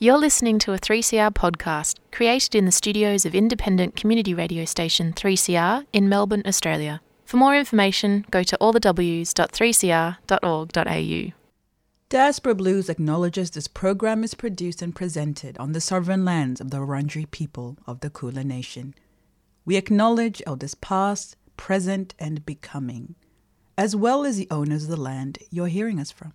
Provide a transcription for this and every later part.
You're listening to a 3CR podcast created in the studios of independent community radio station 3CR in Melbourne, Australia. For more information, go to allthews.3cr.org.au. Diaspora Blues acknowledges this program is produced and presented on the sovereign lands of the Wurundjeri people of the Kulin Nation. We acknowledge elders past, present, and becoming, as well as the owners of the land you're hearing us from.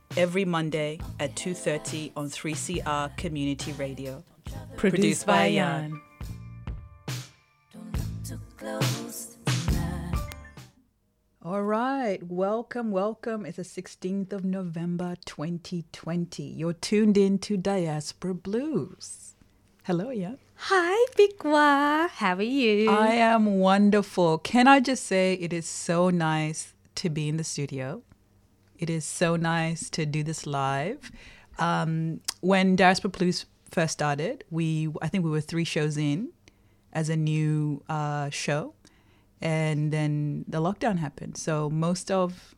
every Monday at 2:30 on 3CR Community Radio. Produced, by Jan. All right, welcome, welcome. It's the 16th of November 2020. You're tuned in to Diaspora Blues. Hello, yeah. Hi, Bigwa. How are you? I am wonderful. Can I just say it is so nice to be in the studio. It is so nice to do this live. Um, when Diaspora Blues first started, we I think we were three shows in as a new uh, show, and then the lockdown happened. So most of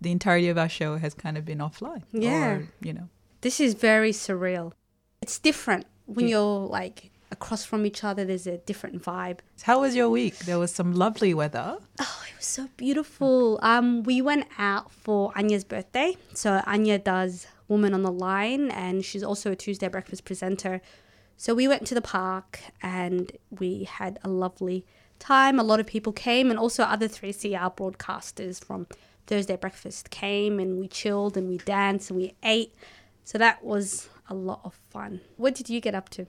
the entirety of our show has kind of been offline. Yeah. or, you know. this is very surreal. It's different when Yeah. you're like across from each other. There's a different vibe. How was your week? There was some lovely weather. Oh, it was so beautiful. Um, we went out for Anya's birthday. So Anya does Woman on the Line, and she's also a Tuesday breakfast presenter. So we went to the park and we had a lovely time. A lot of people came, and also other 3CR broadcasters from Thursday breakfast came, and we chilled and we danced and we ate. So that was a lot of fun. What did you get up to?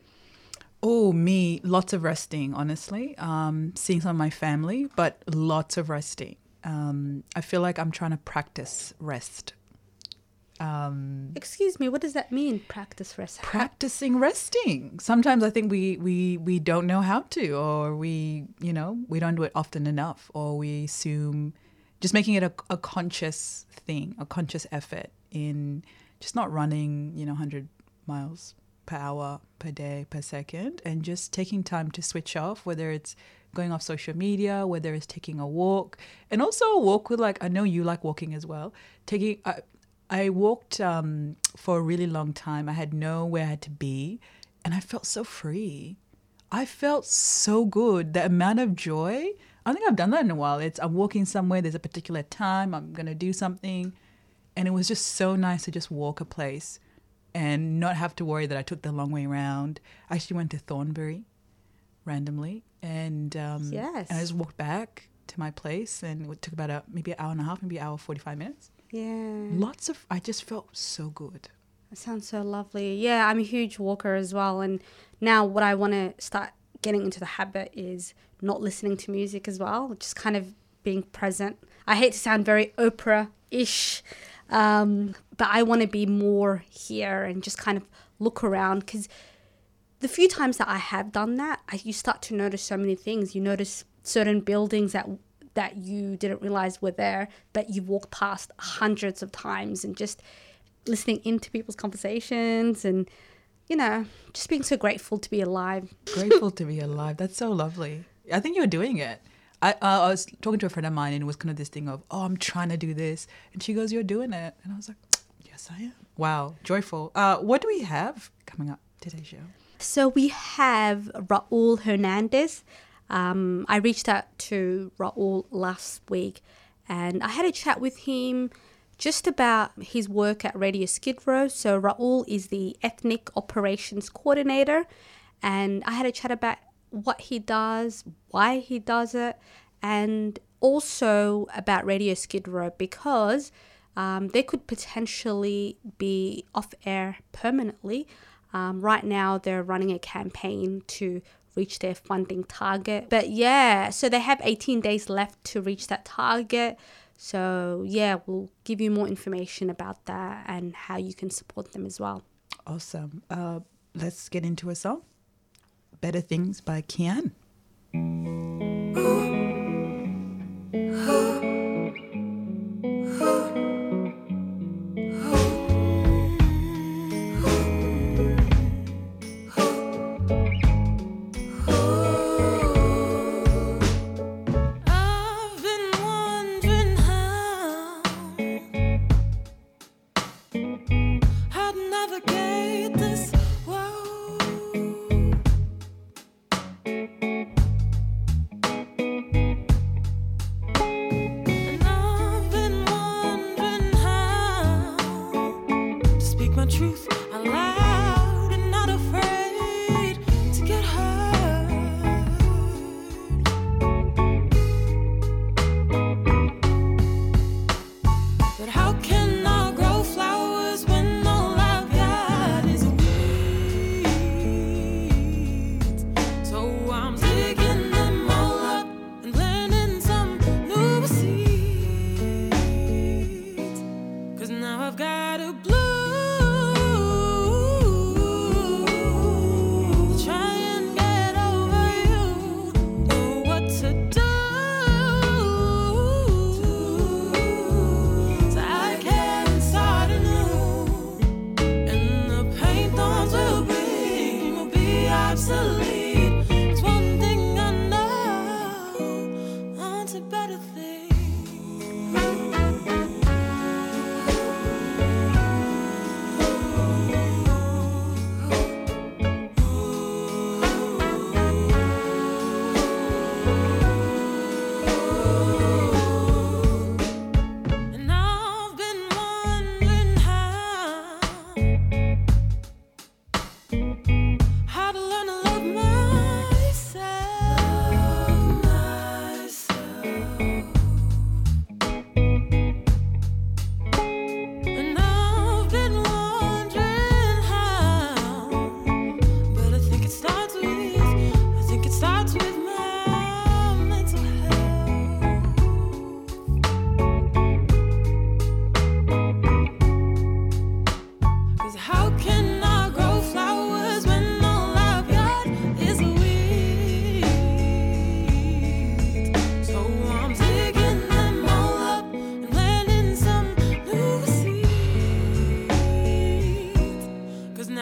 Oh, me, lots of resting, honestly. Um, seeing some of my family, but lots of resting. Um, I feel like I'm trying to practice rest. Um, Excuse me, what does that mean? Practice rest. practicing resting. Sometimes I think we, we, we don't know how to, or we, you know, we don't do it often enough, or we assume just making it a, a conscious thing, a conscious effort in just not running, you know, 100 miles per hour, per day, per second, and just taking time to switch off, whether it's going off social media, whether it's taking a walk, and also a walk with like, I know you like walking as well. Taking, I, I walked um, for a really long time. I had nowhere I had to be, and I felt so free. I felt so good. The amount of joy. I think I've done that in a while. It's I'm walking somewhere. There's a particular time. I'm gonna do something, and it was just so nice to just walk a place, and not have to worry that I took the long way around. I actually went to Thornbury, randomly, and um, Yes. and I just walked back to my place, and it took about a maybe an hour and a half, maybe an hour forty five minutes. Yeah. Lots of. I just felt so good. That sounds so lovely. Yeah, I'm a huge walker as well. And now what I want to start getting into the habit is not listening to music as well, just kind of being present. I hate to sound very Oprah ish, um, but I want to be more here and just kind of look around because the few times that I have done that, I, you start to notice so many things. You notice certain buildings that that you didn't realize were there, but you've walked past hundreds of times, and just listening into people's conversations, and you know, just being so grateful to be alive. Grateful to be alive. That's so lovely. I think you're doing it. I, I was talking to a friend of mine and it was kind of this thing of, oh, I'm trying to do this. And she goes, You're doing it. And I was like, Yes, I am. Wow, joyful. Uh, what do we have coming up today's show? So we have Raul Hernandez. Um, I reached out to Raul last week and I had a chat with him just about his work at Radio Skid Row. So Raul is the Ethnic Operations Coordinator and I had a chat about what he does, why he does it, and also about Radio Skid Row because um, they could potentially be off air permanently. Um, right now, they're running a campaign to reach their funding target. But yeah, so they have 18 days left to reach that target. So, yeah, we'll give you more information about that and how you can support them as well. Awesome. Uh, let's get into a song. Better Things by Kian.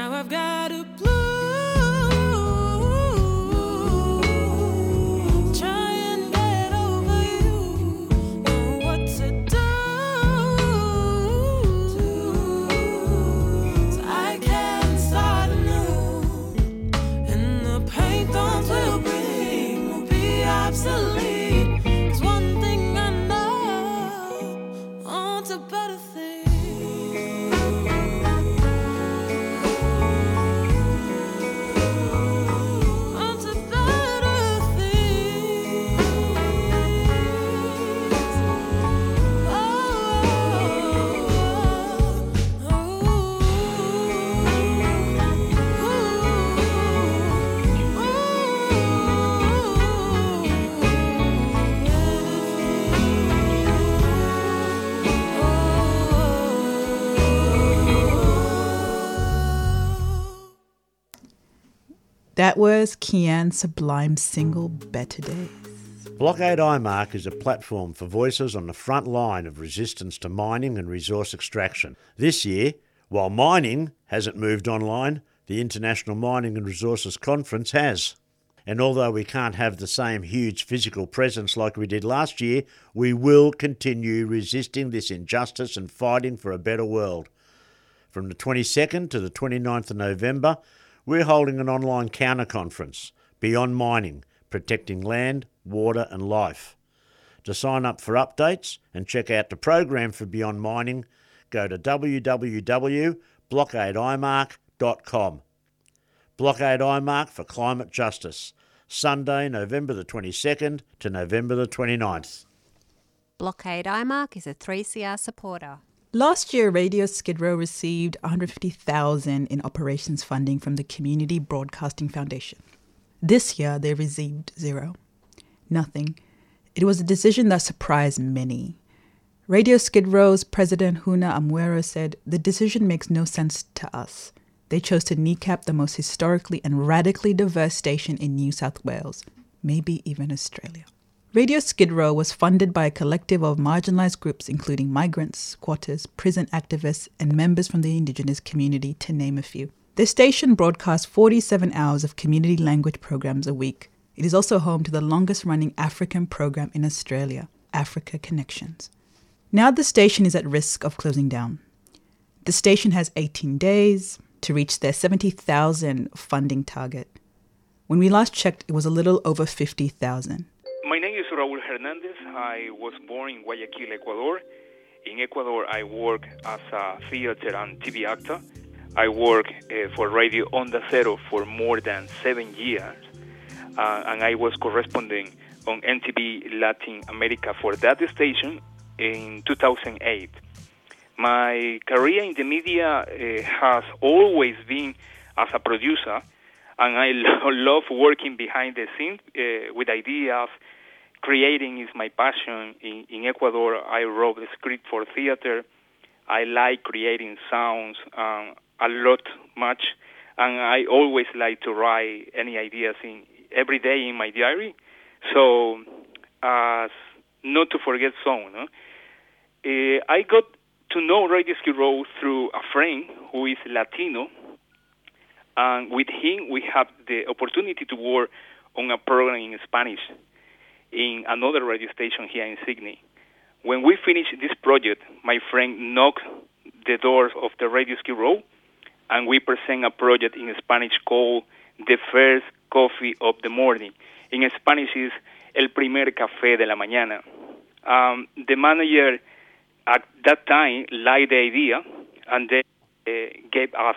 Now I've got a blue. That was Kian's sublime single, Better Days. Blockade IMARC is a platform for voices on the front line of resistance to mining and resource extraction. This year, while mining hasn't moved online, the International Mining and Resources Conference has. And although we can't have the same huge physical presence like we did last year, we will continue resisting this injustice and fighting for a better world. From the 22nd to the 29th of November, we're holding an online counter conference, Beyond Mining, Protecting Land, Water and Life. To sign up for updates and check out the program for Beyond Mining, go to www.blockadeimarc.com. Blockade IMARC for Climate Justice, Sunday, November the 22nd to November the 29th. Blockade IMARC is a 3CR supporter. Last year, Radio Skid Row received 150,000 in operations funding from the Community Broadcasting Foundation. This year, they received zero. Nothing. It was a decision that surprised many. Radio Skid Row's president Huna Amwera said, The decision makes no sense to us. They chose to kneecap the most historically and radically diverse station in New South Wales, maybe even Australia. Radio Skid Row was funded by a collective of marginalised groups including migrants, squatters, prison activists, and members from the Indigenous community, to name a few. The station broadcasts 47 hours of community language programs a week. It is also home to the longest running African program in Australia, Africa Connections. Now the station is at risk of closing down. The station has 18 days to reach their 70,000 funding target. When we last checked, it was a little over 50,000. Raul Hernandez. I was born in Guayaquil, Ecuador. In Ecuador, I work as a theater and TV actor. I work uh, for Radio Onda Cero for more than seven years, uh, and I was corresponding on NTV Latin America for that station in 2008. My career in the media uh, has always been as a producer, and I lo- love working behind the scenes uh, with ideas. Creating is my passion. In, in Ecuador, I wrote the script for theater. I like creating sounds um, a lot, much, and I always like to write any ideas in every day in my diary. So, as not to forget song, no? Uh, I got to know Radio Row through a friend who is Latino, and with him we have the opportunity to work on a program in Spanish in another radio station here in Sydney. When we finished this project, my friend knocked the doors of the Radio Skid Row, and we present a project in Spanish called The First Coffee of the Morning. In Spanish is El Primer Café de la Mañana. Um, the manager at that time liked the idea, and they uh, gave us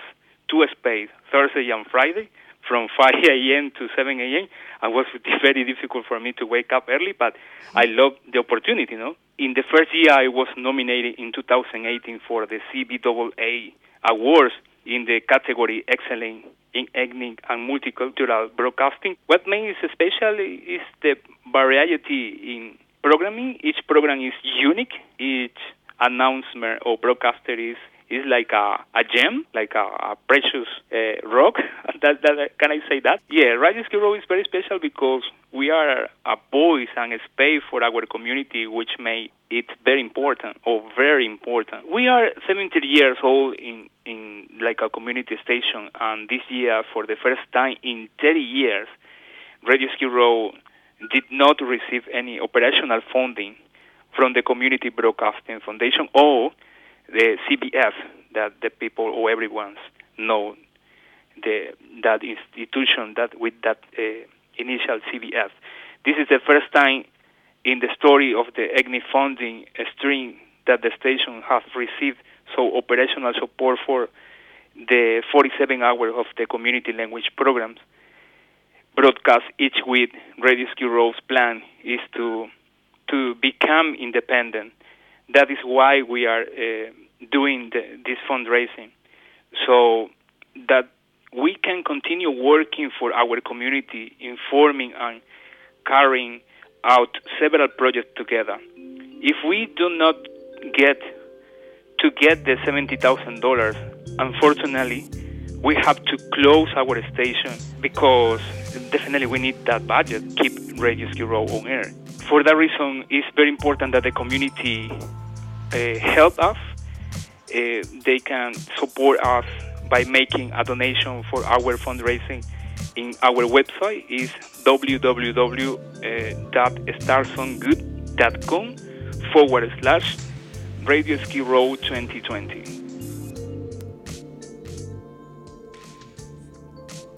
two space, Thursday and Friday, from 5 a.m. to 7 a.m. And was very difficult for me to wake up early, but I loved the opportunity. You know, in the first year I was nominated in 2018 for the CBAA awards in the category Excellent in Ethnic and Multicultural Broadcasting. What makes it special is the variety in programming. Each program is unique. Each announcement or broadcaster is is like a, a gem, like a, a precious uh, rock. that, that can I say that? Yeah, Radio Skid is very special because we are a voice and a space for our community, which make it very important or very important. We are 70 years old in in like a community station, and this year, for the first time in 30 years, Radio Skid did not receive any operational funding from the Community Broadcasting Foundation or the CBF that the people or everyone know the that institution that with that uh, initial CBF. This is the first time in the story of the EGNI funding stream that the station has received so operational support for the 47 hours of the community language programs broadcast each week. Radio Skid Row's plan is to to become independent. That is why we are uh, doing the, this fundraising, so that we can continue working for our community, informing and carrying out several projects together. If we do not get to get the seventy thousand dollars, unfortunately, we have to close our station because definitely we need that budget. Keep Radio Skid Row on air. For that reason, it's very important that the community uh, help us. Uh, they can support us by making a donation for our fundraising in our website is www.startsomegood.com forward slash Radio Skid Row 2020.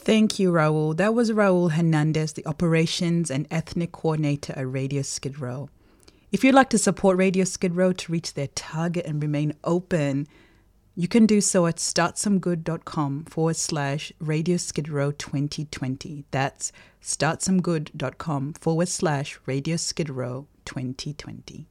Thank you, Raul. That was Raul Hernandez, the Operations and Ethnic Coordinator at Radio Skid Row. If you'd like to support Radio Skid Row to reach their target and remain open, you can do so at startsomegood.com forward slash Radio Skid Row 2020. That's startsomegood.com forward slash Radio Skid Row 2020.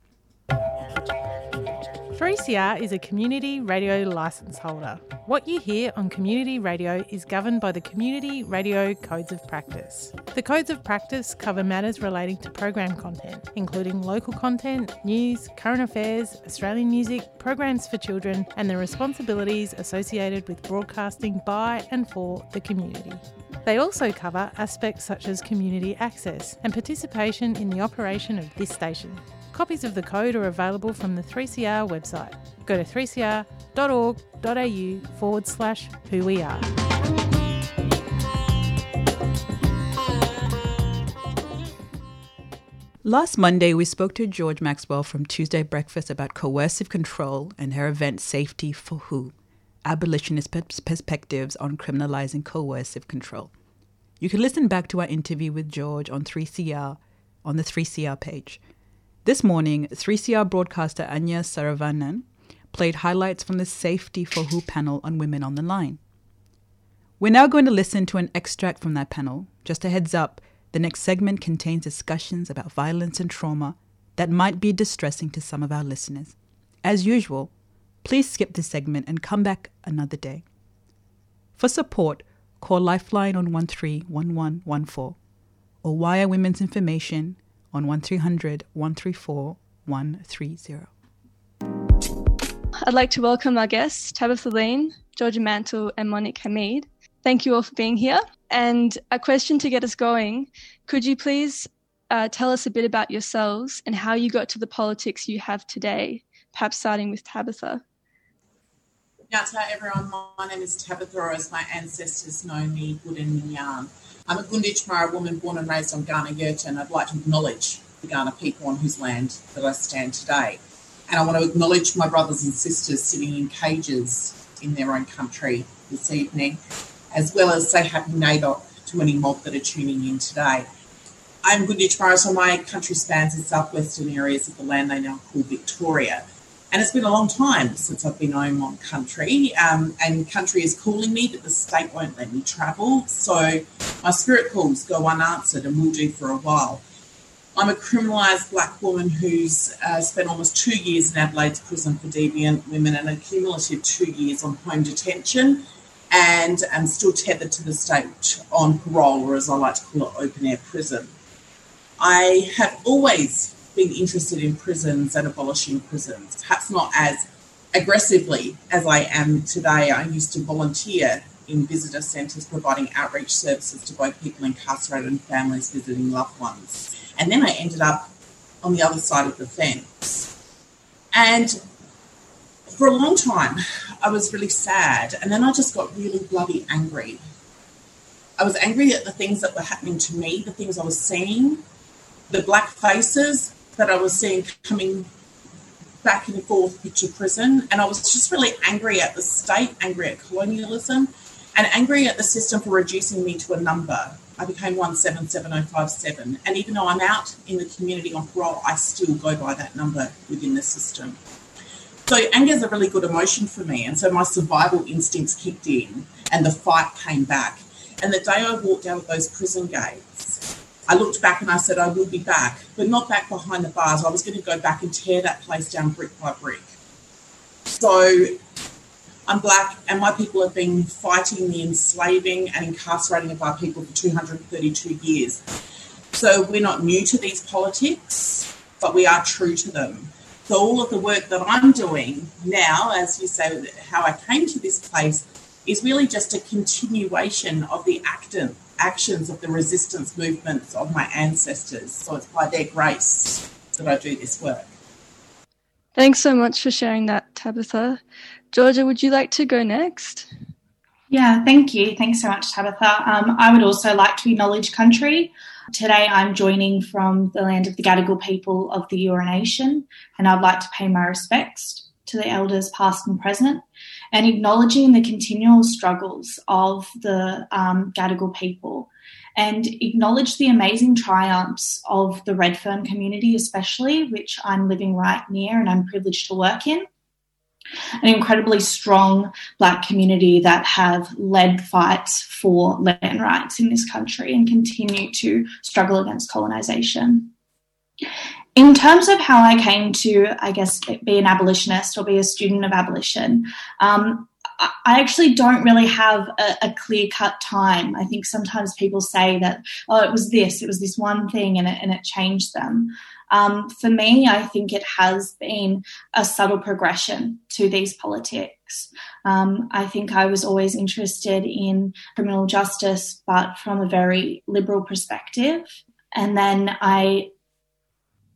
3CR is a community radio licence holder. What you hear on community radio is governed by the Community Radio Codes of Practice. The Codes of Practice cover matters relating to program content, including local content, news, current affairs, Australian music, programs for children, and the responsibilities associated with broadcasting by and for the community. They also cover aspects such as community access and participation in the operation of this station. Copies of the code are available from the 3CR website. Go to 3cr.org.au forward slash who we are. Last Monday, we spoke to George Maxwell from Tuesday Breakfast about coercive control and her event Safety for Who Abolitionist Perspectives on Criminalizing Coercive Control. You can listen back to our interview with George on 3CR on the 3CR page. This morning, 3CR broadcaster Anya Saravanan played highlights from the Safety for Who panel on Women on the Line. We're now going to listen to an extract from that panel. Just a heads up, the next segment contains discussions about violence and trauma that might be distressing to some of our listeners. As usual, please skip this segment and come back another day. For support, call Lifeline on 131114 or Wire Women's Information on 1300 134 130. I'd like to welcome our guests, Tabitha Lean, Georgia Mantle, and Monique Hamid. Thank you all for being here. And a question to get us going could you please uh, tell us a bit about yourselves and how you got to the politics you have today, perhaps starting with Tabitha? G'day everyone, my name is Tabitha, or as my ancestors know me, Gooden Yarn. I'm a Gunditj Mara woman born and raised on Kaurna Yerta, and I'd like to acknowledge the Kaurna people on whose land that I stand today. And I want to acknowledge my brothers and sisters sitting in cages in their own country this evening, as well as say happy NAIDOC to any mob that are tuning in today. I'm Gunditj Mara, so my country spans the southwestern areas of the land they now call Victoria. And it's been a long time since I've been home on country, um, and country is calling me, but the state won't let me travel. So my spirit calls go unanswered and will do for a while. I'm a criminalised black woman who's uh, spent almost two years in Adelaide's prison for deviant women and a cumulative two years on home detention, and am still tethered to the state on parole, or as I like to call it, open air prison. I have always been interested in prisons and abolishing prisons, perhaps not as aggressively as I am today. I used to volunteer in visitor centres providing outreach services to both people incarcerated and families visiting loved ones. And then I ended up on the other side of the fence. And for a long time, I was really sad. And then I just got really bloody angry. I was angry at the things that were happening to me, the things I was seeing, the black faces that I was seeing coming back and forth to prison. And I was just really angry at the state, angry at colonialism, and angry at the system for reducing me to a number. I became 177057. And even though I'm out in the community on parole, I still go by that number within the system. So anger is a really good emotion for me. And so my survival instincts kicked in and the fight came back. And the day I walked out of those prison gates, I looked back and I said, I will be back, but not back behind the bars. I was going to go back and tear that place down brick by brick. So I'm black, and my people have been fighting the enslaving and incarcerating of our people for 232 years. So we're not new to these politics, but we are true to them. So all of the work that I'm doing now, as you say, how I came to this place, is really just a continuation of the active actions of the resistance movements of my ancestors. So it's by their grace that I do this work. Thanks so much for sharing that, Tabitha. Georgia, would you like to go next? Yeah, thank you. Thanks so much, Tabitha. Um, I would also like to acknowledge country. Today I'm joining from the land of the Gadigal people of the Eora Nation, and I'd like to pay my respects to the elders past and present and acknowledging the continual struggles of the um, Gadigal people and acknowledge the amazing triumphs of the Redfern community, especially, which I'm living right near and I'm privileged to work in. An incredibly strong Black community that have led fights for land rights in this country and continue to struggle against colonisation. In terms of how I came to, I guess, be an abolitionist or be a student of abolition, um, I actually don't really have a, a clear cut time. I think sometimes people say that, oh, it was this, it was this one thing, and it, and it changed them. Um, for me, I think it has been a subtle progression to these politics. Um, I think I was always interested in criminal justice, but from a very liberal perspective. And then I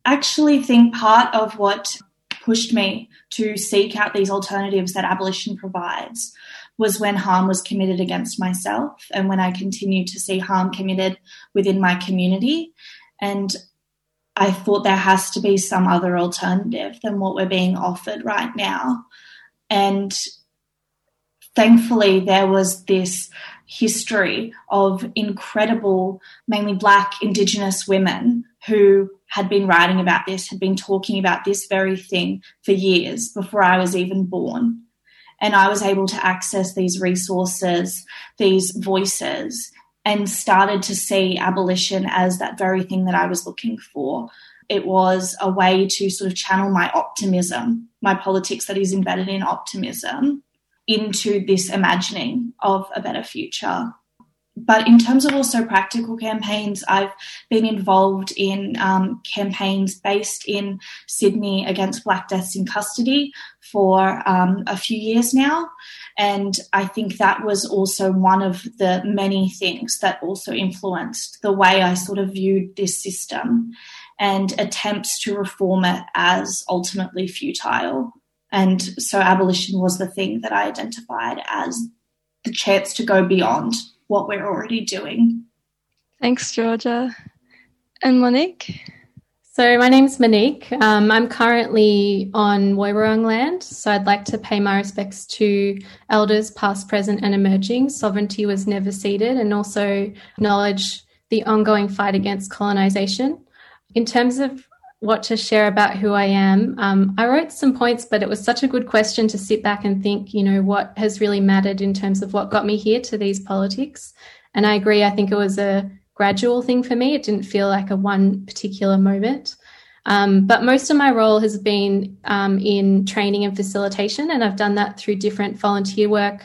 actually think part of what pushed me to seek out these alternatives that abolition provides was when harm was committed against myself and when I continued to see harm committed within my community. And I thought there has to be some other alternative than what we're being offered right now. And thankfully, there was this history of incredible, mainly Black Indigenous women who had been writing about this, had been talking about this very thing for years before I was even born. And I was able to access these resources, these voices, and started to see abolition as that very thing that I was looking for. It was a way to sort of channel my optimism, my politics that is embedded in optimism, into this imagining of a better future. But in terms of also practical campaigns, I've been involved in um, campaigns based in Sydney against Black deaths in custody for um, a few years now. And I think that was also one of the many things that also influenced the way I sort of viewed this system and attempts to reform it as ultimately futile. And so abolition was the thing that I identified as the chance to go beyond what we're already doing. Thanks, Georgia. And Monique? So my name's Monique. Um, I'm currently on Woiwurrung land, so I'd like to pay my respects to elders past, present and emerging. Sovereignty was never ceded and also acknowledge the ongoing fight against colonisation. In terms of what to share about who I am, um, I wrote some points, but it was such a good question to sit back and think, you know, what has really mattered in terms of what got me here to these politics. And I agree, I think it was a gradual thing for me. It didn't feel like a one particular moment. Um, but most of my role has been um, in training and facilitation, and I've done that through different volunteer work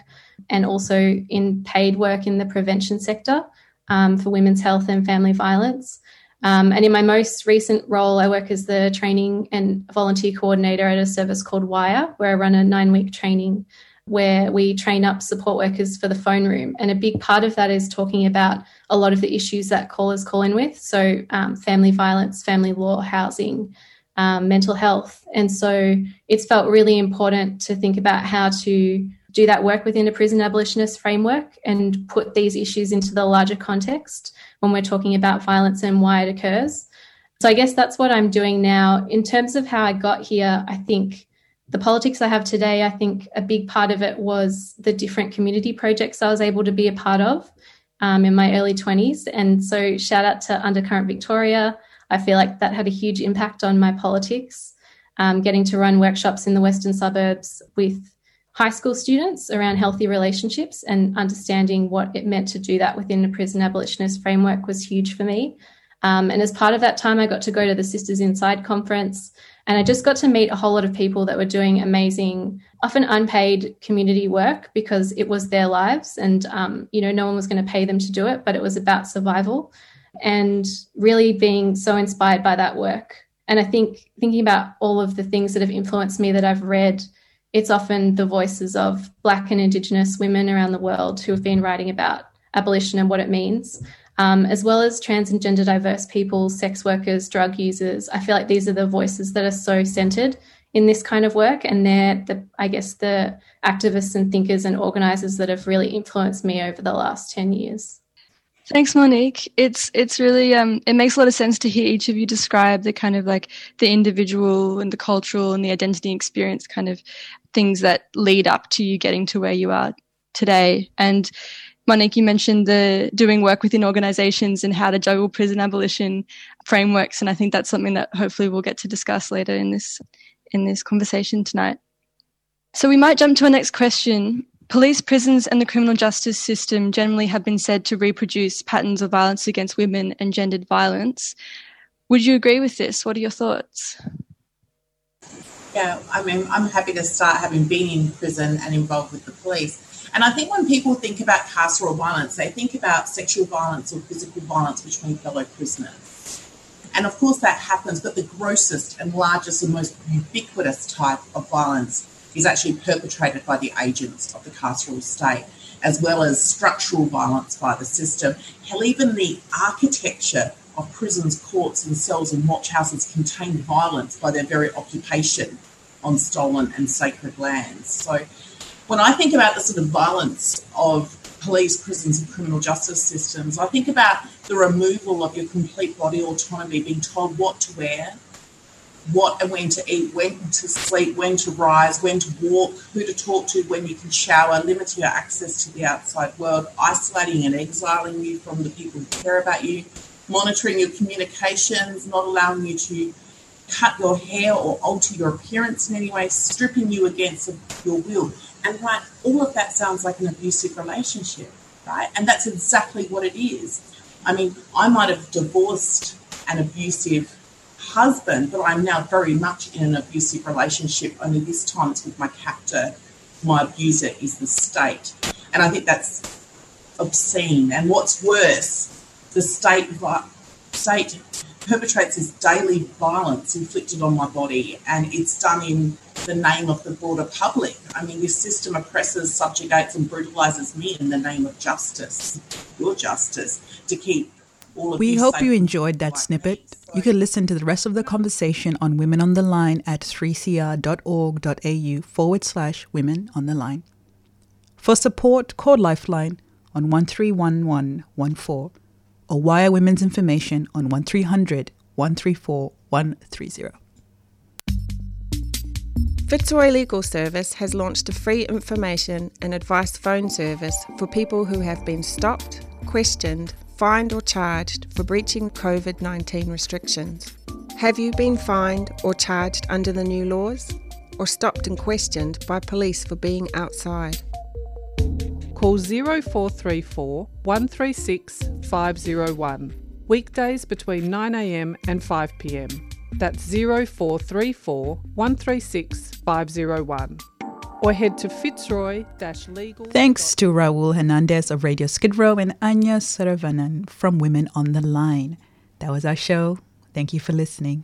and also in paid work in the prevention sector um, for women's health and family violence. Um, and in my most recent role, I work as the training and volunteer coordinator at a service called Wire, where I run a nine week training where we train up support workers for the phone room. And a big part of that is talking about a lot of the issues that callers call in with. So, um, family violence, family law, housing, um, mental health. And so, it's felt really important to think about how to do that work within a prison abolitionist framework and put these issues into the larger context when we're talking about violence and why it occurs. So I guess that's what I'm doing now. In terms of how I got here, I think the politics I have today, I think a big part of it was the different community projects I was able to be a part of um, in my early 20s. And so shout out to Undercurrent Victoria. I feel like that had a huge impact on my politics. Um, getting to run workshops in the western suburbs with high school students around healthy relationships and understanding what it meant to do that within the prison abolitionist framework was huge for me. Um, and as part of that time, I got to go to the Sisters Inside conference and I just got to meet a whole lot of people that were doing amazing, often unpaid community work because it was their lives and, um, you know, no one was going to pay them to do it, but it was about survival and really being so inspired by that work. And I think thinking about all of the things that have influenced me that I've read it's often the voices of Black and Indigenous women around the world who have been writing about abolition and what it means, um, as well as trans and gender diverse people, sex workers, drug users. I feel like these are the voices that are so centered in this kind of work, and they're the, I guess, the activists and thinkers and organizers that have really influenced me over the last 10 years. Thanks, Monique. It's it's really um, it makes a lot of sense to hear each of you describe the kind of like the individual and the cultural and the identity experience kind of things that lead up to you getting to where you are today. And Monique, you mentioned the doing work within organizations and how to juggle prison abolition frameworks, and I think that's something that hopefully we'll get to discuss later in this in this conversation tonight. So we might jump to our next question. Police, prisons, and the criminal justice system generally have been said to reproduce patterns of violence against women and gendered violence. Would you agree with this? What are your thoughts? Yeah, I mean, I'm happy to start having been in prison and involved with the police. And I think when people think about carceral violence, they think about sexual violence or physical violence between fellow prisoners. And of course, that happens, but the grossest and largest and most ubiquitous type of violence is actually perpetrated by the agents of the carceral state, as well as structural violence by the system. Hell, even the architecture of prisons, courts, and cells and watchhouses contain violence by their very occupation on stolen and sacred lands. So, when I think about the sort of violence of police, prisons, and criminal justice systems, I think about the removal of your complete body autonomy, being told what to wear, what and when to eat, when to sleep, when to rise, when to walk, who to talk to, when you can shower, limiting your access to the outside world, isolating and exiling you from the people who care about you, monitoring your communications, not allowing you to cut your hair or alter your appearance in any way, stripping you against your will. And right, all of that sounds like an abusive relationship, right? And that's exactly what it is. I mean, I might have divorced an abusive husband, but I'm now very much in an abusive relationship, only this time it's with my captor. My abuser is the state. And I think that's obscene. And what's worse, the state, state perpetrates this daily violence inflicted on my body, and it's done in the name of the broader public. I mean, this system oppresses, subjugates, and brutalizes me in the name of justice, your justice, to keep all of We hope you enjoyed that snippet. You can listen to the rest of the conversation on Women on the Line at 3cr.org.au forward slash women on the line. For support, call Lifeline on 131114 or wire women's information on 1300 134 130. Fitzroy Legal Service has launched a free information and advice phone service for people who have been stopped, questioned, fined, or charged for breaching COVID 19 restrictions. Have you been fined or charged under the new laws? Or stopped and questioned by police for being outside? Call 0434 136 501. Weekdays between 9am and 5pm. That's 0434 136 501. Or head to Fitzroy legal. Thanks to Raul Hernandez of Radio Skid Row and Anya Saravanan from Women on the Line. That was our show. Thank you for listening.